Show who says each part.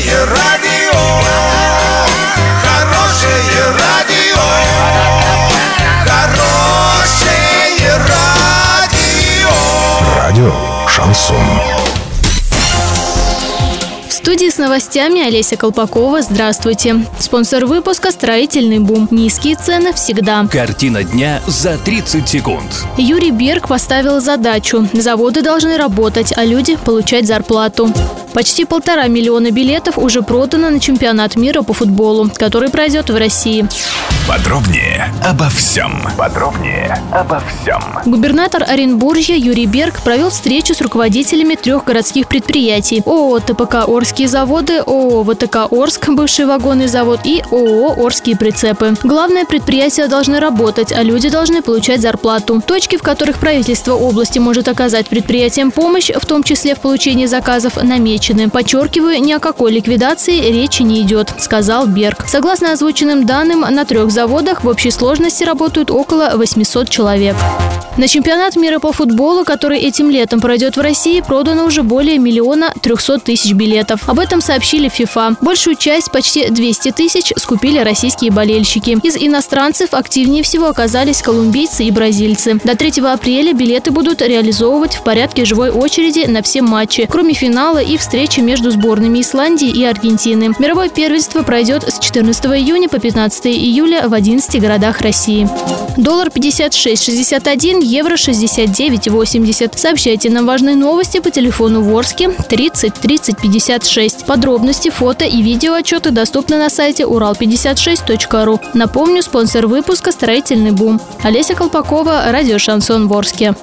Speaker 1: Хорошее радио, хорошее радио, хорошее радио.
Speaker 2: Радио Шансон.
Speaker 3: В студии с новостями Олеся Колпакова. Здравствуйте. Спонсор выпуска «Строительный бум». Низкие цены всегда.
Speaker 4: Картина дня за 30 секунд.
Speaker 3: Юрий Берг поставил задачу. Заводы должны работать, а люди получать зарплату. Почти полтора миллиона билетов уже продано на чемпионат мира по футболу, который пройдет в России.
Speaker 2: Подробнее обо всем. Подробнее обо всем.
Speaker 3: Губернатор Оренбуржья Юрий Берг провел встречу с руководителями трех городских предприятий ООО ТПК «Орские заводы», ООО ВТК «Орск», бывший вагонный завод и ООО «Орские прицепы». Главное, предприятия должны работать, а люди должны получать зарплату. Точки, в которых правительство области может оказать предприятиям помощь, в том числе в получении заказов, намечены. Подчеркиваю, ни о какой ликвидации речи не идет, сказал Берг. Согласно озвученным данным, на трех заводах в общей сложности работают около 800 человек. На чемпионат мира по футболу, который этим летом пройдет в России, продано уже более миллиона трехсот тысяч билетов. Об этом сообщили ФИФА. Большую часть, почти 200 тысяч, скупили российские болельщики. Из иностранцев активнее всего оказались колумбийцы и бразильцы. До 3 апреля билеты будут реализовывать в порядке живой очереди на все матчи, кроме финала и встречи между сборными Исландии и Аргентины. Мировое первенство пройдет с 14 июня по 15 июля в 11 городах России. Доллар 56.61, евро 69.80. Сообщайте нам важные новости по телефону Ворске 30 30 56. Подробности, фото и видео отчеты доступны на сайте урал56.ру. Напомню, спонсор выпуска «Строительный бум». Олеся Колпакова, радио «Шансон Ворске».